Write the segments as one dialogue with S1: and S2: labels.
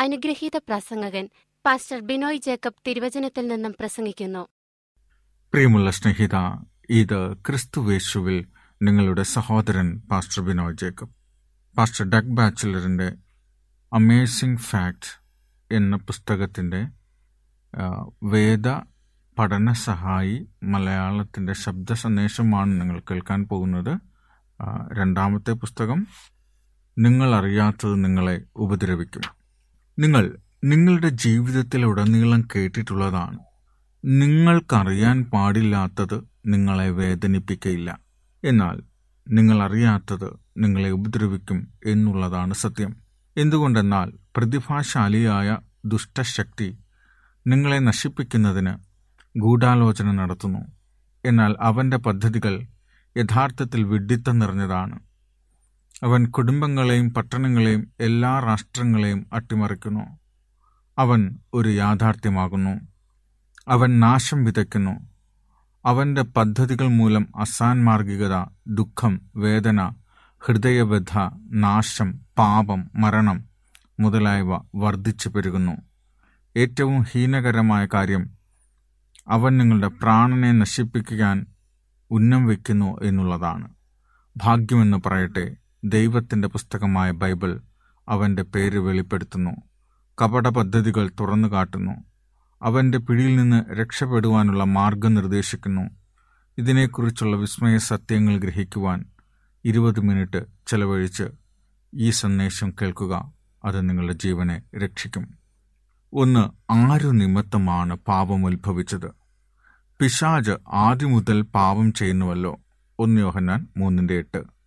S1: അനുഗ്രഹീത പ്രസംഗകൻ pastor Binoy Jacob തിരുവചനത്തിൽ നിന്നും പ്രസംഗിക്കുന്നു.
S2: പ്രിയമുള്ള സ്നേഹിത ഇത് ക്രിസ്തുവേശുവിൽ നിങ്ങളുടെ സഹോദരൻ pastor Binoy Jacob. Pastor Doug ബാച്ചിലറിന്റെ amazing fact എന്ന പുസ്തകത്തിന്റെ വേദ പഠന സഹായി മലയാളത്തിന്റെ ശബ്ദ സന്ദേശമാണ് നിങ്ങൾ കേൾക്കാൻ പോകുന്നത്. രണ്ടാമത്തെ പുസ്തകം നിങ്ങൾ അറിയാത്തത് നിങ്ങളെ ഉപദ്രവിക്കും. നിങ്ങൾ നിങ്ങളുടെ ജീവിതത്തിലുടനീളം കേട്ടിട്ടുള്ളതാണ്. നിങ്ങൾക്കറിയാൻ പാടില്ലാത്തത് നിങ്ങളെ വേദനിപ്പിക്കയില്ല. എന്നാൽ നിങ്ങൾ അറിയാത്തത് നിങ്ങളെ ഉപദ്രവിക്കും എന്നുള്ളതാണ് സത്യം. എന്തുകൊണ്ടെന്നാൽ പ്രതിഭാശാലിയായ ദുഷ്ടശക്തി നിങ്ങളെ നശിപ്പിക്കുന്നതിന് ഗൂഢാലോചന നടത്തുന്നു. എന്നാൽ അവന്റെ പദ്ധതികൾ യഥാർത്ഥത്തിൽ വിഡ്ഢിത്തം നിറഞ്ഞതാണ്. അവൻ കുടുംബങ്ങളെയും പട്ടണങ്ങളെയും എല്ലാ രാഷ്ട്രങ്ങളെയും അട്ടിമറിക്കുന്നു. അവൻ ഒരു യാഥാർത്ഥ്യമാകുന്നു. അവൻ നാശം വിതയ്ക്കുന്നു. അവന്റെ പദ്ധതികൾ മൂലം അസാൻമാർഗികത ദുഃഖം വേദന ഹൃദയവ്യഥ നാശം പാപം മരണം മുതലായവ വർദ്ധിച്ചു പെരുകുന്നു. ഏറ്റവും ഹീനകരമായ കാര്യം അവൻ നിങ്ങളുടെ പ്രാണനെ നശിപ്പിക്കാൻ ഉന്നം വയ്ക്കുന്നു എന്നുള്ളതാണ്. ഭാഗ്യമെന്ന് പറയട്ടെ ദൈവത്തിന്റെ പുസ്തകമായ ബൈബിൾ അവന്റെ പേര് വെളിപ്പെടുത്തുന്നു. കപട പദ്ധതികൾ തുറന്നു കാട്ടുന്നു. അവന്റെ പിടിയിൽ നിന്ന് രക്ഷപ്പെടുവാനുള്ള മാർഗം നിർദ്ദേശിക്കുന്നു. ഇതിനെക്കുറിച്ചുള്ള വിസ്മയ സത്യങ്ങൾ ഗ്രഹിക്കുവാൻ ഇരുപത് മിനിറ്റ് ചെലവഴിച്ച് ഈ സന്ദേശം കേൾക്കുക. അത് നിങ്ങളുടെ ജീവനെ രക്ഷിക്കും. ഒന്ന് ആരു നിമിത്തമാണ് പാപം ഉത്ഭവിച്ചത്? പിശാജ് ആദ്യം മുതൽ പാപം ചെയ്യുന്നുവല്ലോ. ഒന്ന് യോഹന്നാൻ മൂന്നിന്റെ എട്ട്.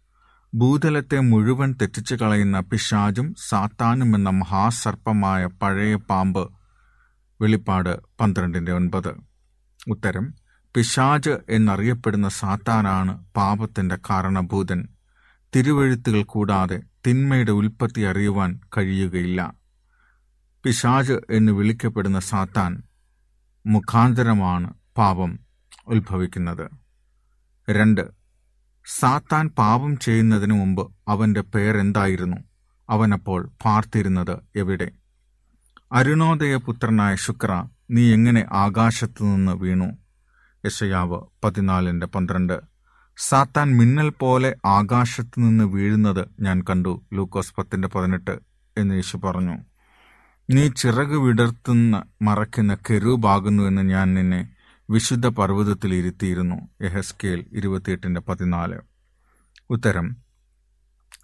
S2: ഭൂതലത്തെ മുഴുവൻ തെറ്റിച്ചു കളയുന്ന പിശാജും സാത്താനും എന്ന മഹാസർപ്പമായ പഴയ പാമ്പ്. വെളിപ്പാട് പന്ത്രണ്ടിന്റെ ഒൻപത്. ഉത്തരം പിശാജ് എന്നറിയപ്പെടുന്ന സാത്താനാണ് പാപത്തിന്റെ കാരണഭൂതൻ. തിരുവഴുത്തുകൾ കൂടാതെ തിന്മയുടെ ഉൽപ്പത്തി അറിയുവാൻ കഴിയുകയില്ല. പിശാജ് എന്ന് വിളിക്കപ്പെടുന്ന സാത്താൻ മുഖാന്തരമാണ് പാപം ഉത്ഭവിക്കുന്നത്. രണ്ട് സാത്താൻ പാപം ചെയ്യുന്നതിനു മുമ്പ് അവന്റെ പേരെന്തായിരുന്നു? അവനപ്പോൾ പാർത്തിരുന്നത് എവിടെ? അരുണോദയ പുത്രനായ ശുക്ര നീ എങ്ങനെ ആകാശത്തു നിന്ന് വീണു? യശയാവ് പതിനാലിന്റെ പന്ത്രണ്ട്. സാത്താൻ മിന്നൽ പോലെ ആകാശത്തു നിന്ന് വീഴുന്നത് ഞാൻ കണ്ടു. ലൂക്കോസ് പത്തിന്റെ പതിനെട്ട് എന്ന് യേശു പറഞ്ഞു. നീ ചിറക് വിടർത്തുന്ന മറയ്ക്കുന്ന കെരൂബാകുന്നു എന്ന് ഞാൻ നിന്നെ വിശുദ്ധ പർവതത്തിൽ ഇരുത്തിയിരുന്നു എഹസ്കേൽ ഇരുപത്തിയെട്ടിന്റെ പതിനാല്. ഉത്തരം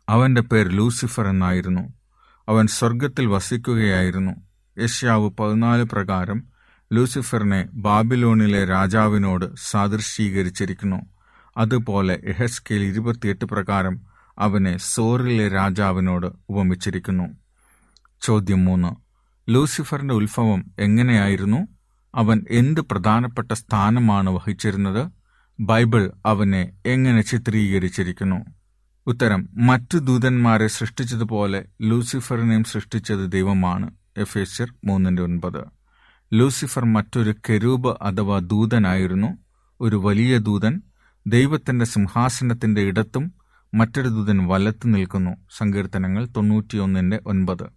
S2: അവന്റെ പേര് ലൂസിഫർ എന്നായിരുന്നു. അവൻ സ്വർഗത്തിൽ വസിക്കുകയായിരുന്നു. യഷ്യാവ് പതിനാല് പ്രകാരം ലൂസിഫറിനെ ബാബിലോണിലെ രാജാവിനോട് സാദൃശ്യീകരിച്ചിരിക്കുന്നു. അതുപോലെ എഹസ്കേൽ ഇരുപത്തിയെട്ട് പ്രകാരം അവനെ സോറിലെ രാജാവിനോട് ഉപമിച്ചിരിക്കുന്നു. ചോദ്യം മൂന്ന് ലൂസിഫറിന്റെ ഉത്ഭവം എങ്ങനെയായിരുന്നു? അവൻ എന്ത് പ്രധാനപ്പെട്ട സ്ഥാനമാണ് വഹിച്ചിരുന്നത്? ബൈബിൾ അവനെ എങ്ങനെ ചിത്രീകരിച്ചിരിക്കുന്നു? ഉത്തരം മറ്റു ദൂതന്മാരെ സൃഷ്ടിച്ചതുപോലെ ലൂസിഫറിനെയും സൃഷ്ടിച്ചത് ദൈവമാണ്. എഫേസ്യർ മൂന്നിന്റെ ഒൻപത്. ലൂസിഫർ മറ്റൊരു കെരൂബ് അഥവാ ദൂതനായിരുന്നു. ഒരു വലിയ ദൂതൻ ദൈവത്തിന്റെ സിംഹാസനത്തിന്റെ ഇടത്തും മറ്റൊരു ദൂതൻ വലത്തു നിൽക്കുന്നു. സങ്കീർത്തനങ്ങൾ തൊണ്ണൂറ്റിയൊന്നിന്റെ ഒൻപത്.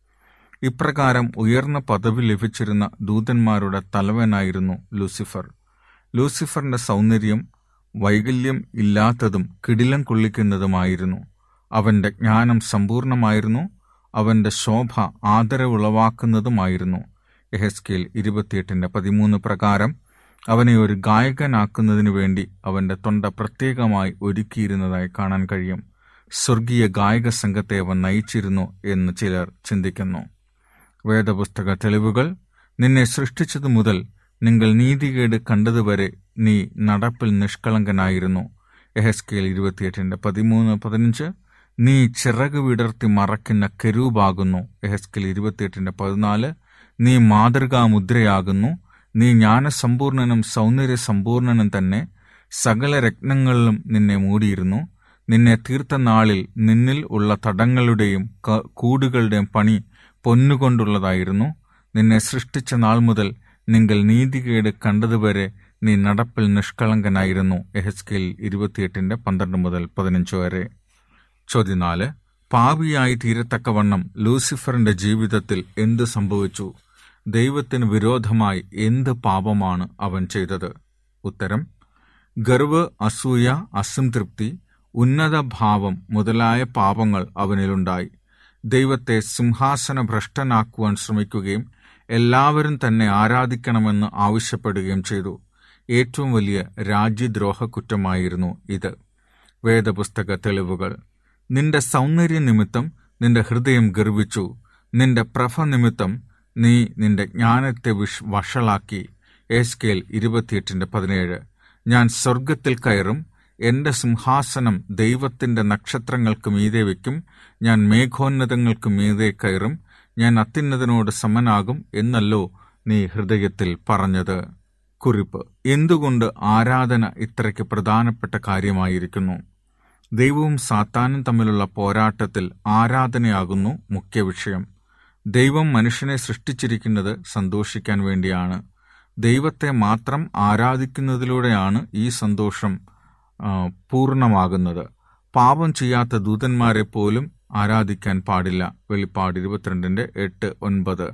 S2: ഇപ്രകാരം ഉയർന്ന പദവി ലഭിച്ചിരുന്ന ദൂതന്മാരുടെ തലവനായിരുന്നു ലൂസിഫർ. ലൂസിഫറിന്റെ സൗന്ദര്യം വൈകല്യം ഇല്ലാത്തതും കിടിലം കൊള്ളിക്കുന്നതുമായിരുന്നു. അവന്റെ ജ്ഞാനം സമ്പൂർണമായിരുന്നു അവന്റെ ശോഭ ആദരവുളവാക്കുന്നതുമായിരുന്നു. എഹെസ്കേൽ ഇരുപത്തിയെട്ടിന്റെ പതിമൂന്ന് പ്രകാരം അവനെ ഒരു ഗായകനാക്കുന്നതിനു വേണ്ടി അവന്റെ തൊണ്ട പ്രത്യേകമായി ഒരുക്കിയിരുന്നതായി കാണാൻ കഴിയും. സ്വർഗീയ ഗായക സംഘത്തെ അവൻ നയിച്ചിരുന്നു എന്ന് ചിലർ ചിന്തിക്കുന്നു. വേദപുസ്തക തെളിവുകൾ നിന്നെ സൃഷ്ടിച്ചതു മുതൽ നിങ്ങൾ നീതികേട് കണ്ടതുവരെ നീ നടപ്പിൽ നിഷ്കളങ്കനായിരുന്നു. എഹസ്കേൽ ഇരുപത്തിയെട്ടിന്റെ പതിമൂന്ന് പതിനഞ്ച്. നീ ചിറക് വിടർത്തി മറയ്ക്കുന്ന കെരൂബാകുന്നു എഹസ്കേൽ ഇരുപത്തിയെട്ടിന്റെ പതിനാല്. നീ മാതൃകാമുദ്രയാകുന്നു. നീ ജ്ഞാനസമ്പൂർണനും സൗന്ദര്യ സമ്പൂർണനും തന്നെ. സകല രത്നങ്ങളിലും നിന്നെ മൂടിയിരുന്നു. നിന്നെ തീർത്ത നാളിൽ നിന്നിൽ ഉള്ള തടങ്ങളുടെയും കൂടുകളുടെയും പണി പൊന്നുകൊണ്ടുള്ളതായിരുന്നു. നിന്നെ സൃഷ്ടിച്ച നാൾ മുതൽ നിങ്ങൾ നീതികേട് കണ്ടതുവരെ നീ നടപ്പിൽ നിഷ്കളങ്കനായിരുന്നു. എഹസ്കേൽ ഇരുപത്തിയെട്ടിന്റെ പന്ത്രണ്ട് മുതൽ പതിനഞ്ച് വരെ. ചോദ്യം നാല്. പാപിയായി തീരത്തക്കവണ്ണം ലൂസിഫറിന്റെ ജീവിതത്തിൽ എന്ത് സംഭവിച്ചു? ദൈവത്തിന് വിരോധമായി എന്ത് പാപമാണ് അവൻ ചെയ്തത്? ഉത്തരം. ഗർവ് അസൂയ അസംതൃപ്തി ഉന്നത ഭാവം മുതലായ പാപങ്ങൾ അവനിലുണ്ടായി. ദൈവത്തെ സിംഹാസന ഭ്രഷ്ടനാക്കുവാൻ ശ്രമിക്കുകയും എല്ലാവരും തന്നെ ആരാധിക്കണമെന്ന് ആവശ്യപ്പെടുകയും ചെയ്തു. ഏറ്റവും വലിയ രാജ്യദ്രോഹ കുറ്റമായിരുന്നു ഇത്. വേദപുസ്തക തെളിവുകൾ. നിന്റെ സൗന്ദര്യ നിമിത്തം നിന്റെ ഹൃദയം ഗർവിച്ചു. നിന്റെ പ്രഭ നിമിത്തം നീ നിന്റെ ജ്ഞാനത്തെ വിഷ് വഷളാക്കി. എസ്കേൽ ഇരുപത്തിയെട്ടിന്റെ പതിനേഴ്. ഞാൻ സ്വർഗത്തിൽ കയറും എന്റെ സിംഹാസനം ദൈവത്തിന്റെ നക്ഷത്രങ്ങൾക്ക് മീതെ വയ്ക്കും ഞാൻ മേഘോന്നതങ്ങൾക്ക് മീതെ കയറും ഞാൻ അത്യുന്നതനോട് സമനാകും എന്നല്ലോ നീ ഹൃദയത്തിൽ പറഞ്ഞത്. കുറിപ്പ്. എന്തുകൊണ്ട് ആരാധന ഇത്രയ്ക്ക് പ്രധാനപ്പെട്ട കാര്യമായിരിക്കുന്നു? ദൈവവും സാത്താനും തമ്മിലുള്ള പോരാട്ടത്തിൽ ആരാധനയാകുന്നു മുഖ്യ വിഷയം. ദൈവം മനുഷ്യനെ സൃഷ്ടിച്ചിരിക്കുന്നത് സന്തോഷിക്കാൻ വേണ്ടിയാണ്. ദൈവത്തെ മാത്രം ആരാധിക്കുന്നതിലൂടെയാണ് ഈ സന്തോഷം പൂർണമാകുന്നത്. പാപം ചെയ്യാത്ത ദൂതന്മാരെ പോലും ആരാധിക്കാൻ പാടില്ല. വെളിപ്പാട് ഇരുപത്തിരണ്ടിന്റെ എട്ട് ഒൻപത്.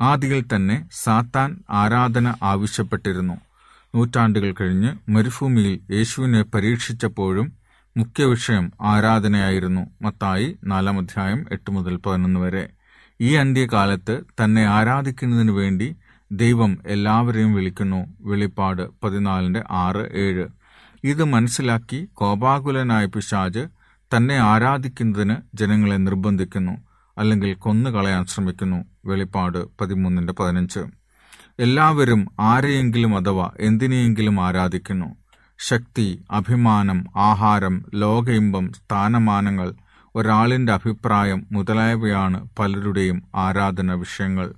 S2: ആദിയിൽ തന്നെ സാത്താൻ ആരാധന ആവശ്യപ്പെട്ടിരുന്നു. നൂറ്റാണ്ടുകൾ കഴിഞ്ഞ് മരുഭൂമിയിൽ യേശുവിനെ പരീക്ഷിച്ചപ്പോഴും മുഖ്യ വിഷയം ആരാധനയായിരുന്നു. മത്തായി നാലാം അധ്യായം എട്ട് മുതൽ പതിനൊന്ന് വരെ. ഈ അന്ത്യകാലത്ത് തന്നെ ആരാധിക്കുന്നതിനു വേണ്ടി ദൈവം എല്ലാവരെയും വിളിക്കുന്നു. വെളിപ്പാട് പതിനാലിന്റെ ആറ് ഏഴ്. ഇത് മനസ്സിലാക്കി കോപാകുലനായ പിശാജ് തന്നെ ആരാധിക്കുന്നതിന് ജനങ്ങളെ നിർബന്ധിക്കുന്നു അല്ലെങ്കിൽ കൊന്നുകളയാൻ ശ്രമിക്കുന്നു. വെളിപ്പാട് പതിമൂന്നിന്റെ പതിനഞ്ച്. എല്ലാവരും ആരെയെങ്കിലും അഥവാ എന്തിനെയെങ്കിലും ആരാധിക്കുന്നു. ശക്തി അഭിമാനം ആഹാരം ലോക ഇമ്പം സ്ഥാനമാനങ്ങൾ ഒരാളിന്റെ അഭിപ്രായം മുതലായവയാണ് പലരുടെയും ആരാധന വിഷയങ്ങൾ.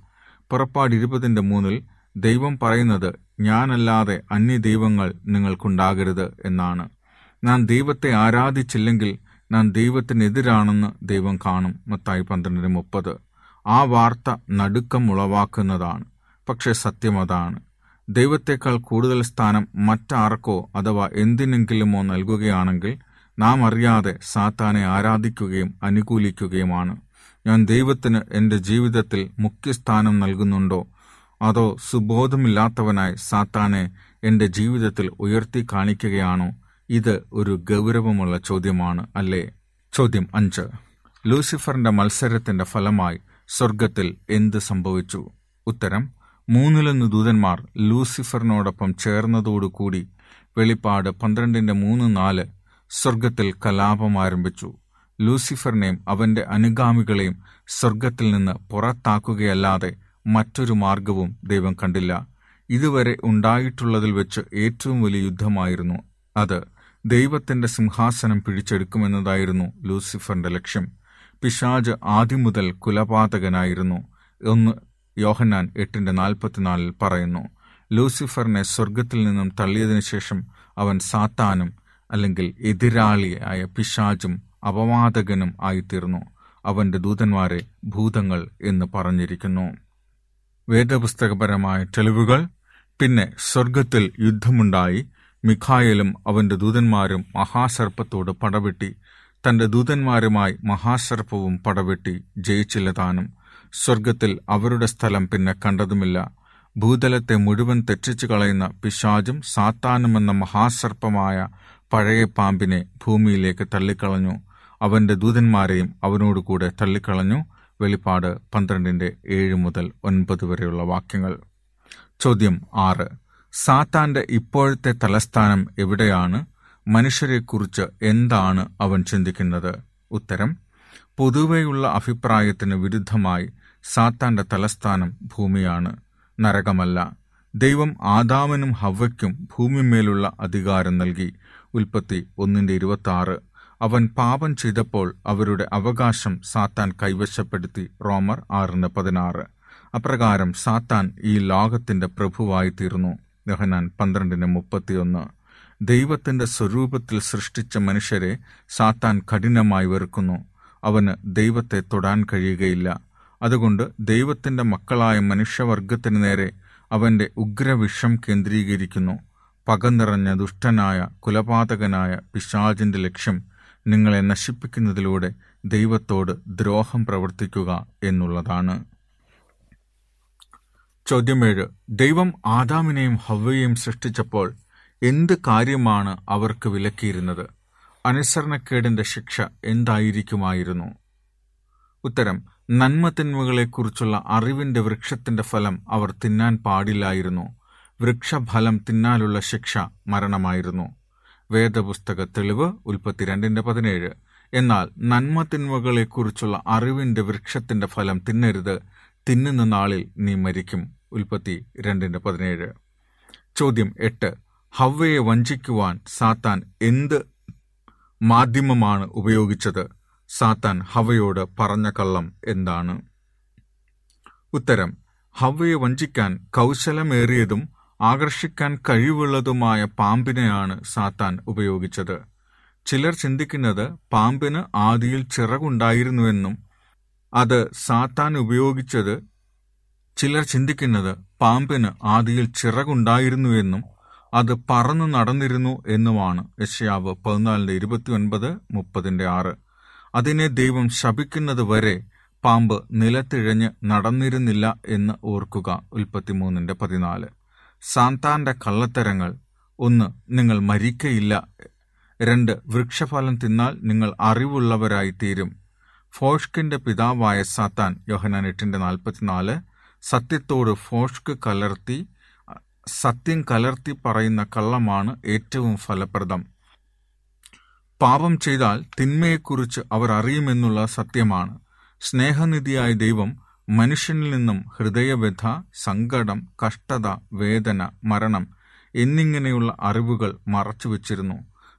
S2: പുറപ്പാട് ഇരുപതിന്റെ മൂന്നിൽ ദൈവം പറയുന്നത് ഞാനല്ലാതെ അന്യ ദൈവങ്ങൾ നിങ്ങൾക്കുണ്ടാകരുത് എന്നാണ്. നാം ദൈവത്തെ ആരാധിച്ചില്ലെങ്കിൽ നാം ദൈവത്തിനെതിരാണെന്ന് ദൈവം കാണും. മത്തായി പന്ത്രണ്ടിന് മുപ്പത്. ആ വാർത്ത നടുക്കം ഉളവാക്കുന്നതാണ് പക്ഷേ സത്യം അതാണ്. ദൈവത്തെക്കാൾ കൂടുതൽ സ്ഥാനം മറ്റാർക്കോ അഥവാ എന്തിനെങ്കിലുമോ നൽകുകയാണെങ്കിൽ നാം അറിയാതെ സാത്താനെ ആരാധിക്കുകയും അനുകൂലിക്കുകയുമാണ്. ഞാൻ ദൈവത്തിന് എന്റെ ജീവിതത്തിൽ മുഖ്യസ്ഥാനം നൽകുന്നുണ്ടോ അതോ സുബോധമില്ലാത്തവനായി സാത്താനെ എന്റെ ജീവിതത്തിൽ ഉയർത്തി കാണിക്കുകയാണോ? ഇത് ഒരു ഗൗരവമുള്ള ചോദ്യമാണ് അല്ലേ? ചോദ്യം അഞ്ച്. ലൂസിഫറിന്റെ മത്സരത്തിന്റെ ഫലമായി സ്വർഗത്തിൽ എന്ത് സംഭവിച്ചു? ഉത്തരം മൂന്നിലൊന്ന് ദൂതന്മാർ ലൂസിഫറിനോടൊപ്പം ചേർന്നതോടുകൂടി വെളിപ്പാട് പന്ത്രണ്ടിന്റെ മൂന്ന് നാല് സ്വർഗത്തിൽ കലാപം ആരംഭിച്ചു. ലൂസിഫറിനെയും അവന്റെ അനുഗാമികളെയും സ്വർഗത്തിൽ നിന്ന് പുറത്താക്കുകയല്ലാതെ മറ്റൊരു മാർഗവും ദൈവം കണ്ടില്ല. ഇതുവരെ ഉണ്ടായിട്ടുള്ളതിൽ വെച്ച് ഏറ്റവും വലിയ യുദ്ധമായിരുന്നു അത്. ദൈവത്തിന്റെ സിംഹാസനം പിടിച്ചെടുക്കുമെന്നതായിരുന്നു ലൂസിഫറിന്റെ ലക്ഷ്യം. പിശാജ് ആദ്യം മുതൽ കുലപാതകനായിരുന്നു എന്ന് യോഹന്നാൻ എട്ടിന്റെ നാൽപ്പത്തിനാലിൽ പറയുന്നു. ലൂസിഫറിനെ സ്വർഗത്തിൽ നിന്നും തള്ളിയതിനു ശേഷം അവൻ സാത്താനും അല്ലെങ്കിൽ എതിരാളിയായ പിശാജും അപവാദകനും ആയിത്തീർന്നു. അവന്റെ ദൂതന്മാരെ ഭൂതങ്ങൾ എന്ന് പറഞ്ഞിരിക്കുന്നു. വേദപുസ്തകപരമായ തെളിവുകൾ പിന്നെ സ്വർഗത്തിൽ യുദ്ധമുണ്ടായി മിഖായലും അവന്റെ ദൂതന്മാരും മഹാസർപ്പത്തോട് പടവെട്ടി തന്റെ ദൂതന്മാരുമായി മഹാസർപ്പവും പടവെട്ടി ജയിച്ചില്ല താനും സ്വർഗത്തിൽ അവരുടെ സ്ഥലം പിന്നെ കണ്ടതുമില്ല. ഭൂതലത്തെ മുഴുവൻ തെറ്റിച്ചു കളയുന്ന പിശാചും സാത്താനുമെന്ന മഹാസർപ്പമായ പഴയ പാമ്പിനെ ഭൂമിയിലേക്ക് തള്ളിക്കളഞ്ഞു. അവന്റെ ദൂതന്മാരെയും അവനോടുകൂടെ തള്ളിക്കളഞ്ഞു. വെളിപ്പാട് പന്ത്രണ്ടിന്റെ ഏഴ് മുതൽ ഒൻപത് വരെയുള്ള വാക്യങ്ങൾ. ചോദ്യം ആറ്. സാത്താന്റെ ഇപ്പോഴത്തെ തലസ്ഥാനം എവിടെയാണ്? മനുഷ്യരെക്കുറിച്ച് എന്താണ് അവൻ ചിന്തിക്കുന്നത്? ഉത്തരം പൊതുവെയുള്ള അഭിപ്രായത്തിന് വിരുദ്ധമായി സാത്താന്റെ തലസ്ഥാനം ഭൂമിയാണ്. നരകമല്ല. ദൈവം ആദാമനും ഹവയ്ക്കും ഭൂമിമേലുള്ള അധികാരം നൽകി. ഉൽപ്പത്തി ഒന്നിന്റെ ഇരുപത്തി അവൻ പാപം ചെയ്തപ്പോൾ അവരുടെ അവകാശം സാത്താൻ കൈവശപ്പെടുത്തി. റോമർ ആറിന് പതിനാറ്. അപ്രകാരം സാത്താൻ ഈ ലോകത്തിന്റെ പ്രഭുവായി തീർന്നു യോഹനാൻ പന്ത്രണ്ടിന് മുപ്പത്തിയൊന്ന്. ദൈവത്തിന്റെ സ്വരൂപത്തിൽ സൃഷ്ടിച്ച മനുഷ്യരെ സാത്താൻ കഠിനമായി വെറുക്കുന്നു. അവന് ദൈവത്തെ തൊടാൻ കഴിയുകയില്ല. അതുകൊണ്ട് ദൈവത്തിന്റെ മക്കളായ മനുഷ്യവർഗത്തിനു നേരെ അവന്റെ ഉഗ്രവിഷം കേന്ദ്രീകരിക്കുന്നു. പക നിറഞ്ഞ ദുഷ്ടനായ കുലപാതകനായ പിശാചിന്റെ ലക്ഷ്യം നിങ്ങളെ നശിപ്പിക്കുന്നതിലൂടെ ദൈവത്തോട് ദ്രോഹം പ്രവർത്തിക്കുക എന്നുള്ളതാണ്. ചോദ്യമേഴ്. ദൈവം ആദാമിനെയും ഹവ്വയെയും സൃഷ്ടിച്ചപ്പോൾ എന്ത് കാര്യമാണ് അവർക്ക് വിലക്കിയിരുന്നത്? അനുസരണക്കേടിന്റെ ശിക്ഷ എന്തായിരിക്കുമായിരുന്നു? ഉത്തരം. നന്മതിന്മകളെക്കുറിച്ചുള്ള അറിവിന്റെ വൃക്ഷത്തിന്റെ ഫലം അവർ തിന്നാൻ പാടില്ലായിരുന്നു. വൃക്ഷഫലം തിന്നാലുള്ള ശിക്ഷ മരണമായിരുന്നു. വേദപുസ്തക തെളിവ് ഉൽപ്പത്തി രണ്ടിന്റെ പതിനേഴ്. എന്നാൽ നന്മ തിന്മകളെക്കുറിച്ചുള്ള അറിവിന്റെ വൃക്ഷത്തിന്റെ ഫലം തിന്നരുത്. തിന്നുന്ന നാളിൽ നീ മരിക്കും. ഉൽപ്പത്തി രണ്ടിന്റെ പതിനേഴ്. ചോദ്യം എട്ട്. ഹവ്വയെ വഞ്ചിക്കുവാൻ സാത്താൻ എന്ത് മാധ്യമമാണ് ഉപയോഗിച്ചത്? സാത്താൻ ഹവയോട് പറഞ്ഞ കള്ളം എന്താണ്? ഉത്തരം. ഹവ്വയെ വഞ്ചിക്കാൻ കൗശലമേറിയതും ആകർഷിക്കാൻ കഴിവുള്ളതുമായ പാമ്പിനെയാണ് സാത്താൻ ഉപയോഗിച്ചത്. ചിലർ ചിന്തിക്കുന്നത് പാമ്പിന് ആദിയിൽ ചിറകുണ്ടായിരുന്നുവെന്നും അത് സാത്താൻ ഉപയോഗിച്ചത് ചിലർ ചിന്തിക്കുന്നത് പാമ്പിന് ആദിയിൽ ചിറകുണ്ടായിരുന്നുവെന്നും അത് പറന്നു നടന്നിരുന്നു എന്നുമാണ് യശ്യാവ് പതിനാലിന്റെ ഇരുപത്തിയൊൻപത് മുപ്പതിന്റെ ആറ്. അതിനെ ദൈവം ശപിക്കുന്നത് വരെ പാമ്പ് നിലത്തിഴഞ്ഞ് നടന്നിരുന്നില്ല എന്ന് ഓർക്കുക ഉൽപ്പത്തിമൂന്നിന്റെ പതിനാല്. സാന്താന്റെ കള്ളത്തരങ്ങൾ. ഒന്ന് നിങ്ങൾ മരിക്കയില്ല. രണ്ട് വൃക്ഷഫലം തിന്നാൽ നിങ്ങൾ അറിവുള്ളവരായി തീരും ഫോഷ്കിന്റെ പിതാവായ സാത്താൻ യോഹനാൻ എട്ടിന്റെ നാൽപ്പത്തിനാല് സത്യത്തോട് ഫോഷ്ക് കലർത്തി സത്യം കലർത്തി പറയുന്ന കള്ളമാണ് ഏറ്റവും ഫലപ്രദം. പാപം ചെയ്താൽ തിന്മയെക്കുറിച്ച് അവർ അറിയുമെന്നുള്ള സത്യമാണ്. സ്നേഹനിധിയായ ദൈവം മനുഷ്യനിൽ നിന്നും ഹൃദയവ്യഥ സങ്കടം കഷ്ടത വേദന മരണം എന്നിങ്ങനെയുള്ള അറിവുകൾ മറച്ചുവെച്ചിരുന്നു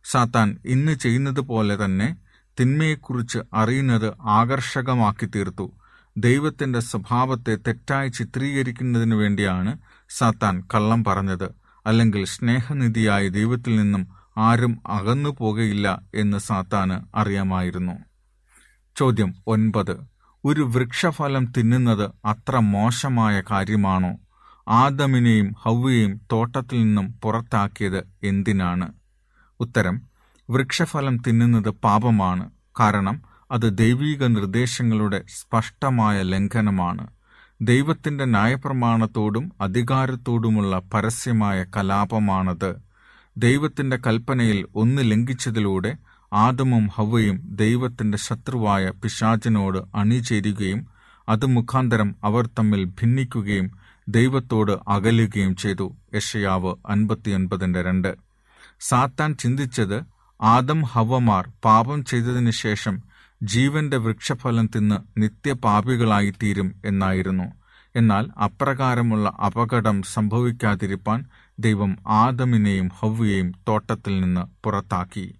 S2: സാത്താൻ ഇന്ന് ചെയ്യുന്നത് പോലെ തന്നെ തിന്മയെക്കുറിച്ച് അറിയുന്നത് ആകർഷകമാക്കി തീർത്തു. ദൈവത്തിന്റെ സ്വഭാവത്തെ തെറ്റായി ചിത്രീകരിക്കുന്നതിനു വേണ്ടിയാണ് സാത്താൻ കള്ളം പറഞ്ഞത്. അല്ലെങ്കിൽ സ്നേഹനിധിയായ ദൈവത്തിൽ നിന്നും ആരും അകന്നു പോകയില്ല എന്ന് സാത്താന് അറിയാമായിരുന്നു. ചോദ്യം ഒൻപത്. ഒരു വൃക്ഷഫലം തിന്നുന്നത് അത്ര മോശമായ കാര്യമാണോ? ആദമിനെയും ഹൗവയെയും തോട്ടത്തിൽ നിന്നും പുറത്താക്കിയത് എന്തിനാണ്? ഉത്തരം വൃക്ഷഫലം തിന്നുന്നത് പാപമാണ്. കാരണം അത് ദൈവീക നിർദ്ദേശങ്ങളുടെ സ്പഷ്ടമായ ലംഘനമാണ്. ദൈവത്തിന്റെ ന്യായപ്രമാണത്തോടും അധികാരത്തോടുമുള്ള പരസ്യമായ കലാപമാണത്. ദൈവത്തിന്റെ കൽപ്പനയിൽ ഒന്ന് ലംഘിച്ചതിലൂടെ ആദമും ഹവയും ദൈവത്തിന്റെ ശത്രുവായ പിശാചിനോട് അണിചേരുകയും അത് മുഖാന്തരം അവർ തമ്മിൽ ഭിന്നിക്കുകയും ദൈവത്തോട് അകലുകയും ചെയ്തു. യഷയാവ് അൻപത്തിയൊൻപതിന്റെ രണ്ട്. സാത്താൻ ചിന്തിച്ചത് ആദം ഹവമാർ പാപം ചെയ്തതിനു ശേഷം ജീവന്റെ വൃക്ഷഫലം തിന്ന് നിത്യപാപികളായിത്തീരും എന്നായിരുന്നു. എന്നാൽ അപ്രകാരമുള്ള അപകടം സംഭവിക്കാതിരിപ്പാൻ ദൈവം ആദമിനെയും ഹവ്വയെയും തോട്ടത്തിൽ നിന്ന് പുറത്താക്കി.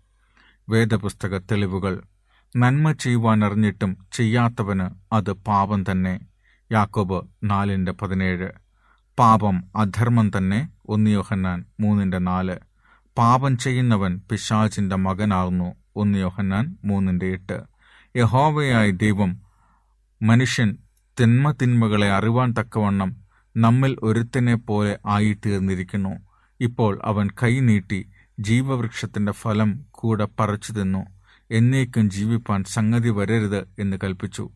S2: വേദപുസ്തക തെളിവുകൾ. നന്മ ചെയ്യുവാൻ അറിഞ്ഞിട്ടും ചെയ്യാത്തവന് അത് പാപം തന്നെ. യാക്കോബ് നാലിന്റെ പതിനേഴ്. പാപം അധർമ്മം തന്നെ. ഒന്നിയോഹന്നാൻ മൂന്നിന്റെ നാല്. പാപം ചെയ്യുന്നവൻ പിശാചിന്റെ മകനാകുന്നു. ഒന്നിയോഹന്നാൻ മൂന്നിന്റെ എട്ട്. യഹോവയായ ദൈവം മനുഷ്യൻ തിന്മ തിന്മകളെ അറിവാൻ തക്കവണ്ണം നമ്മിൽ ഒരുത്തനെ പോലെ ആയിത്തീർന്നിരിക്കുന്നു. ഇപ്പോൾ അവൻ കൈ നീട്ടി ജീവവൃക്ഷത്തിന്റെ ഫലം കൂടെ പറിച്ചു തിന്നു. എന്നേക്കും ജീവിപ്പാൻ സംഗതി വരരുത് എന്ന് കൽപ്പിച്ചു.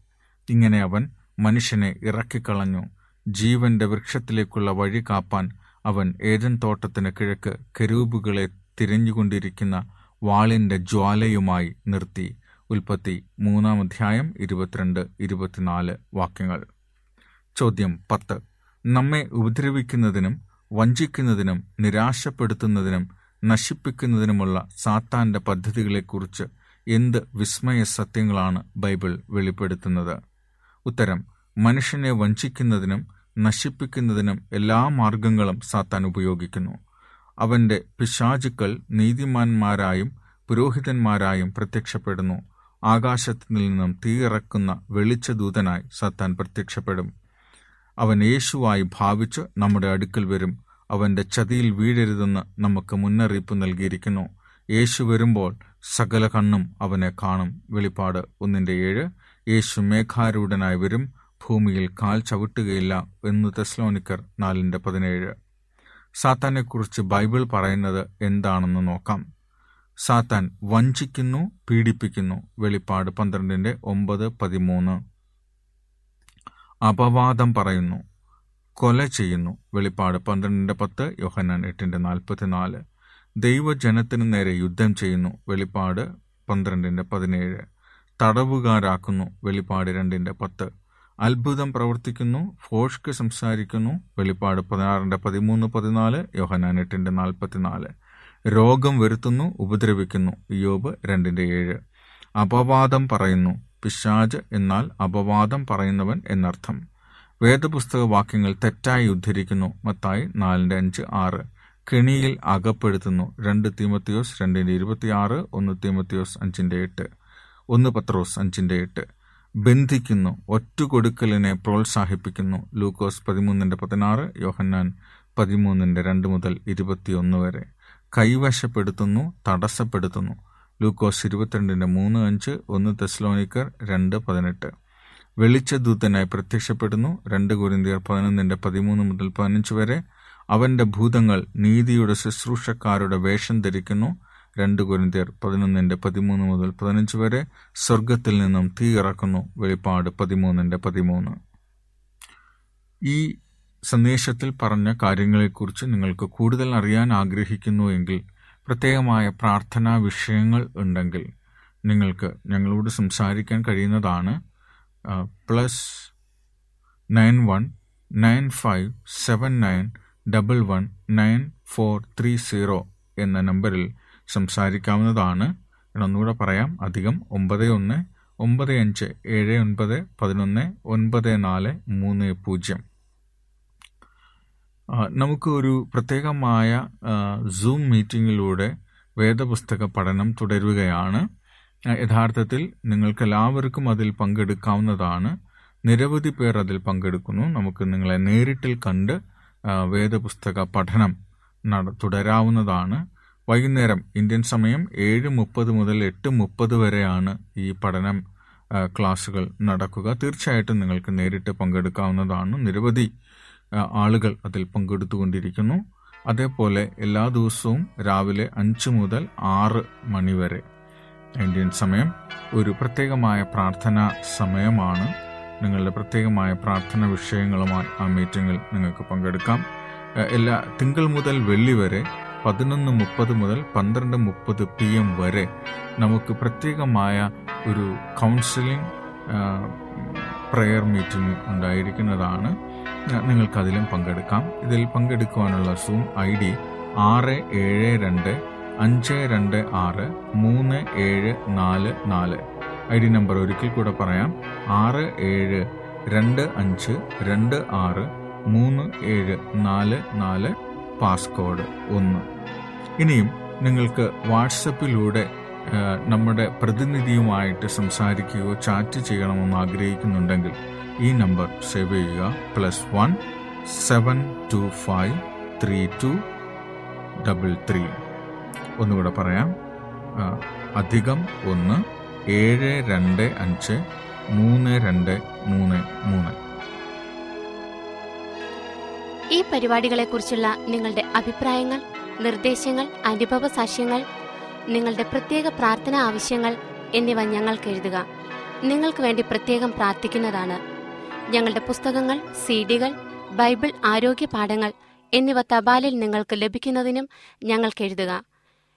S2: ഇങ്ങനെ അവൻ മനുഷ്യനെ ഇറക്കിക്കളഞ്ഞു. ജീവന്റെ വൃക്ഷത്തിലേക്കുള്ള വഴി കാപ്പാൻ അവൻ ഏതൻ തോട്ടത്തിന് കിഴക്ക് കരൂപുകളെ തിരഞ്ഞുകൊണ്ടിരിക്കുന്ന വാളിന്റെ ജ്വാലയുമായി നിർത്തി. ഉൽപ്പത്തി മൂന്നാം അധ്യായം ഇരുപത്തിരണ്ട് ഇരുപത്തിനാല് വാക്യങ്ങൾ. ചോദ്യം പത്ത്. നമ്മെ ഉപദ്രവിക്കുന്നതിനും വഞ്ചിക്കുന്നതിനും നിരാശപ്പെടുത്തുന്നതിനും നശിപ്പിക്കുന്നതിനുമുള്ള സാത്താന്റെ പദ്ധതികളെക്കുറിച്ച് എന്ത് വിസ്മയ സത്യങ്ങളാണ് ബൈബിൾ വെളിപ്പെടുത്തുന്നത്? ഉത്തരം മനുഷ്യനെ വഞ്ചിക്കുന്നതിനും നശിപ്പിക്കുന്നതിനും എല്ലാ മാർഗങ്ങളും സാത്താൻ ഉപയോഗിക്കുന്നു. അവന്റെ പിശാചുക്കൾ നീതിമാന്മാരായും പുരോഹിതന്മാരായും പ്രത്യക്ഷപ്പെടുന്നു. ആകാശത്തിൽ നിന്നും തീയിറക്കുന്ന വെളിച്ചദൂതനായി സാത്താൻ പ്രത്യക്ഷപ്പെടും. അവൻ യേശുവായി ഭാവിച്ച് നമ്മുടെ അടുക്കൽ വരും. അവന്റെ ചതിയിൽ വീഴരുതെന്ന് നമുക്ക് മുന്നറിയിപ്പ് നൽകിയിരിക്കുന്നു. യേശു വരുമ്പോൾ സകല കണ്ണും അവനെ കാണും. വെളിപ്പാട് ഒന്നിന്റെ ഏഴ്. യേശു മേഘാരൂഢനായി വരും. ഭൂമിയിൽ കാൽ ചവിട്ടുകയില്ല എന്ന് തെസ്ലോനിക്കർ നാലിന്റെ പതിനേഴ്. സാത്താനെക്കുറിച്ച് ബൈബിൾ പറയുന്നത് എന്താണെന്ന് നോക്കാം. സാത്താൻ വഞ്ചിക്കുന്നു പീഡിപ്പിക്കുന്നു. വെളിപ്പാട് പന്ത്രണ്ടിന്റെ ഒമ്പത് പതിമൂന്ന്. അപവാദം പറയുന്നു. കൊല ചെയ്യുന്നു. വെളിപ്പാട് പന്ത്രണ്ടിന്റെ പത്ത് യോഹന്നാൻ എട്ടിന്റെ നാൽപ്പത്തിനാല്. ദൈവജനത്തിന് നേരെ യുദ്ധം ചെയ്യുന്നു. വെളിപ്പാട് പന്ത്രണ്ടിന്റെ പതിനേഴ്. തടവുകാരാക്കുന്നു. വെളിപ്പാട് രണ്ടിന്റെ പത്ത്. അത്ഭുതം പ്രവർത്തിക്കുന്നു. ഫോഷ്ക്ക് സംസാരിക്കുന്നു. വെളിപ്പാട് പതിനാറിന്റെ പതിമൂന്ന് പതിനാല് യോഹനാൻ എട്ടിന്റെ നാൽപ്പത്തിനാല്. രോഗം വരുത്തുന്നു ഉപദ്രവിക്കുന്നു. യോബ് രണ്ടിന്റെ ഏഴ്. അപവാദം പറയുന്നു. പിശാജ് എന്നാൽ അപവാദം പറയുന്നവൻ എന്നർത്ഥം. വേദപുസ്തക വാക്യങ്ങൾ തെറ്റായി ഉദ്ധരിക്കുന്നു. മത്തായി നാലിന്റെ അഞ്ച് ആറ്. കെണിയിൽ അകപ്പെടുത്തുന്നു. രണ്ട് തീമത്തിയോസ് രണ്ടിന്റെ ഇരുപത്തിയാറ്. ഒന്ന് തീമത്തിയോസ് അഞ്ചിന്റെ എട്ട്. ഒന്ന് പത്രോസ് അഞ്ചിന്റെ എട്ട്. ബന്ധിക്കുന്നു. ഒറ്റുകൊടുക്കലിനെ പ്രോത്സാഹിപ്പിക്കുന്നു. ലൂക്കോസ് പതിമൂന്നിന്റെ പതിനാറ്. യോഹന്നാൻ പതിമൂന്നിന്റെ രണ്ട് മുതൽ ഇരുപത്തിയൊന്ന് വരെ. കൈവശപ്പെടുത്തുന്നു. തടസ്സപ്പെടുത്തുന്നു. ലൂക്കോസ് ഇരുപത്തിരണ്ടിന്റെ മൂന്ന് അഞ്ച്. ഒന്ന് തെസ്ലോനിക്കർ രണ്ട് പതിനെട്ട്. വെളിച്ചദൂതനായി പ്രത്യക്ഷപ്പെടുന്നു. രണ്ട് കുരിന്തിയർ പതിനൊന്നിന്റെ പതിമൂന്ന് മുതൽ പതിനഞ്ച് വരെ. അവന്റെ ഭൂതങ്ങൾ നീതിയുടെ ശുശ്രൂഷക്കാരുടെ വേഷം ധരിക്കുന്നു. രണ്ട് കുരിന്തിയർ പതിനൊന്നിന്റെ പതിമൂന്ന് മുതൽ പതിനഞ്ച് വരെ. സ്വർഗത്തിൽ നിന്നും തീ ഇറക്കുന്നു. വെളിപ്പാട് പതിമൂന്നിന്റെ പതിമൂന്ന്. ഈ സന്ദേശത്തിൽ പറഞ്ഞ കാര്യങ്ങളെക്കുറിച്ച് നിങ്ങൾക്ക് കൂടുതൽ അറിയാൻ ആഗ്രഹിക്കുന്നു എങ്കിൽ പ്രത്യേകമായ പ്രാർത്ഥനാ വിഷയങ്ങൾ ഉണ്ടെങ്കിൽ നിങ്ങൾക്ക് ഞങ്ങളോട് സംസാരിക്കാൻ കഴിയുന്നതാണ്. Plus nine one nine five seven nine double one nine four three zero എന്ന നമ്പറിൽ സംസാരിക്കാവുന്നതാണ്. ഒന്നുകൂടെ പറയാം. അധികം ഒമ്പത് ഒന്ന് ഒമ്പത് അഞ്ച് ഏഴ് ഒൻപത് പതിനൊന്ന് ഒൻപത് നാല് മൂന്ന് പൂജ്യം. നമുക്ക് ഒരു പ്രത്യേകമായ സൂം മീറ്റിങ്ങിലൂടെ വേദപുസ്തക പഠനം തുടരുകയാണ്. യഥാർത്ഥത്തിൽ നിങ്ങൾക്ക് എല്ലാവർക്കും അതിൽ പങ്കെടുക്കാവുന്നതാണ്. നിരവധി പേർ അതിൽ പങ്കെടുക്കുന്നു. നമുക്ക് നിങ്ങളെ നേരിട്ടിൽ കണ്ട് വേദപുസ്തക പഠനം നട തുടരാവുന്നതാണ്. വൈകുന്നേരം ഇന്ത്യൻ സമയം ഏഴ് മുപ്പത് മുതൽ എട്ട് മുപ്പത് വരെയാണ് ഈ പഠനം ക്ലാസ്സുകൾ നടക്കുക. തീർച്ചയായിട്ടും നിങ്ങൾക്ക് നേരിട്ട് പങ്കെടുക്കാവുന്നതാണ്. നിരവധി ആളുകൾ അതിൽ പങ്കെടുത്തുകൊണ്ടിരിക്കുന്നു. അതേപോലെ എല്ലാ ദിവസവും രാവിലെ അഞ്ച് മുതൽ ആറ് മണി വരെ ഇന്ത്യൻ സമയം ഒരു പ്രത്യേകമായ പ്രാർത്ഥന സമയമാണ്. നിങ്ങളുടെ പ്രത്യേകമായ പ്രാർത്ഥന വിഷയങ്ങളുമായി ആ മീറ്റിങ്ങിൽ നിങ്ങൾക്ക് പങ്കെടുക്കാം. എല്ലാ തിങ്കൾ മുതൽ വെള്ളി വരെ പതിനൊന്ന് മുപ്പത് മുതൽ പന്ത്രണ്ട് മുപ്പത് പി എം വരെ നമുക്ക് പ്രത്യേകമായ ഒരു കൗൺസിലിംഗ് പ്രെയർ മീറ്റിംഗ് ഉണ്ടായിരിക്കുന്നതാണ്. നിങ്ങൾക്കതിലും പങ്കെടുക്കാം. ഇതിൽ പങ്കെടുക്കുവാനുള്ള സൂം ഐ ഡി ആറ് ഏഴ് രണ്ട് അഞ്ച് രണ്ട് ആറ് മൂന്ന് ഏഴ് നാല് നാല്. ഐ ഡി നമ്പർ ഒരിക്കൽ കൂടെ പറയാം. ആറ് ഏഴ് രണ്ട് അഞ്ച് രണ്ട് ആറ് മൂന്ന് ഏഴ് നാല് നാല് പാസ്കോഡ് ഒന്ന്. ഇനിയും നിങ്ങൾക്ക് വാട്സപ്പിലൂടെ നമ്മുടെ പ്രതിനിധിയുമായിട്ട് സംസാരിക്കുകയോ ചാറ്റ് ചെയ്യണമെന്ന് ആഗ്രഹിക്കുന്നുണ്ടെങ്കിൽ ഈ നമ്പർ സേവ് ചെയ്യുക. Plus one seven two five three two double three. ഒന്നുകൂടെ പറയാം. അധികം ഒന്ന് ഏഴ് രണ്ട് അഞ്ച് മൂന്ന് രണ്ട് മൂന്ന് മൂന്ന്.
S3: ഈ പരിപാടികളെക്കുറിച്ചുള്ള നിങ്ങളുടെ അഭിപ്രായങ്ങൾ നിർദ്ദേശങ്ങൾ അനുഭവ സാക്ഷ്യങ്ങൾ നിങ്ങളുടെ പ്രത്യേക പ്രാർത്ഥന ആവശ്യങ്ങൾ എന്നിവ ഞങ്ങൾക്ക് എഴുതുക. നിങ്ങൾക്ക് വേണ്ടി പ്രത്യേകം പ്രാർത്ഥിക്കുന്നതാണ്. ഞങ്ങളുടെ പുസ്തകങ്ങൾ സീഡികൾ ബൈബിൾ ആരോഗ്യ പാഠങ്ങൾ എന്നിവ തപാലിൽ നിങ്ങൾക്ക് ലഭിക്കുന്നതിനും ഞങ്ങൾക്ക് എഴുതുക.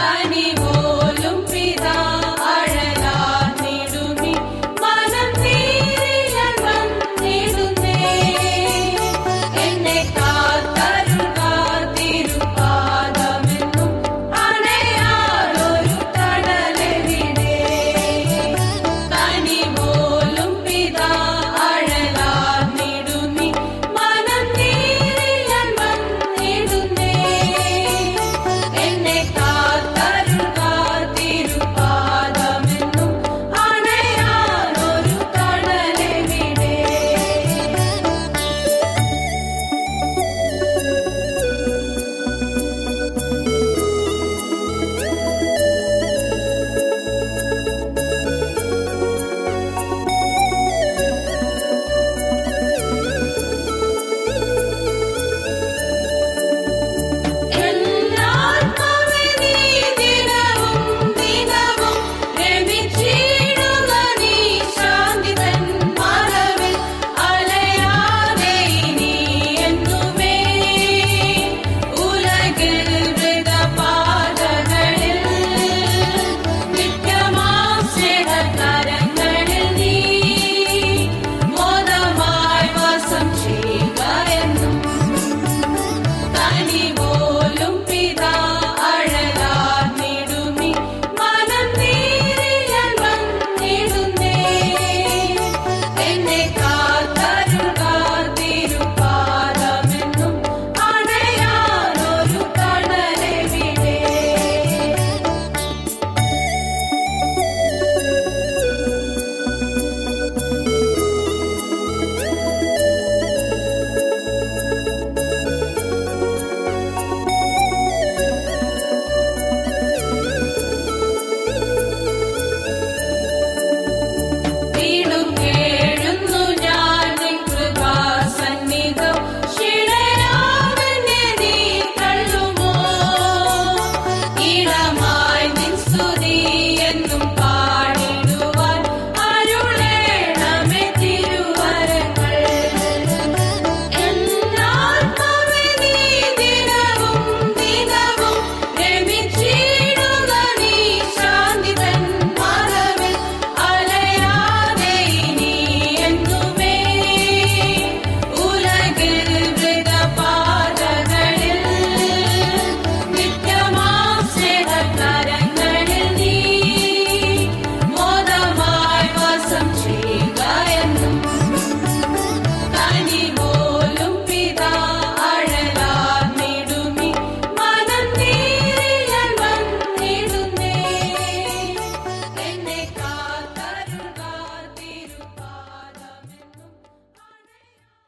S1: नि
S3: போலும் பிதா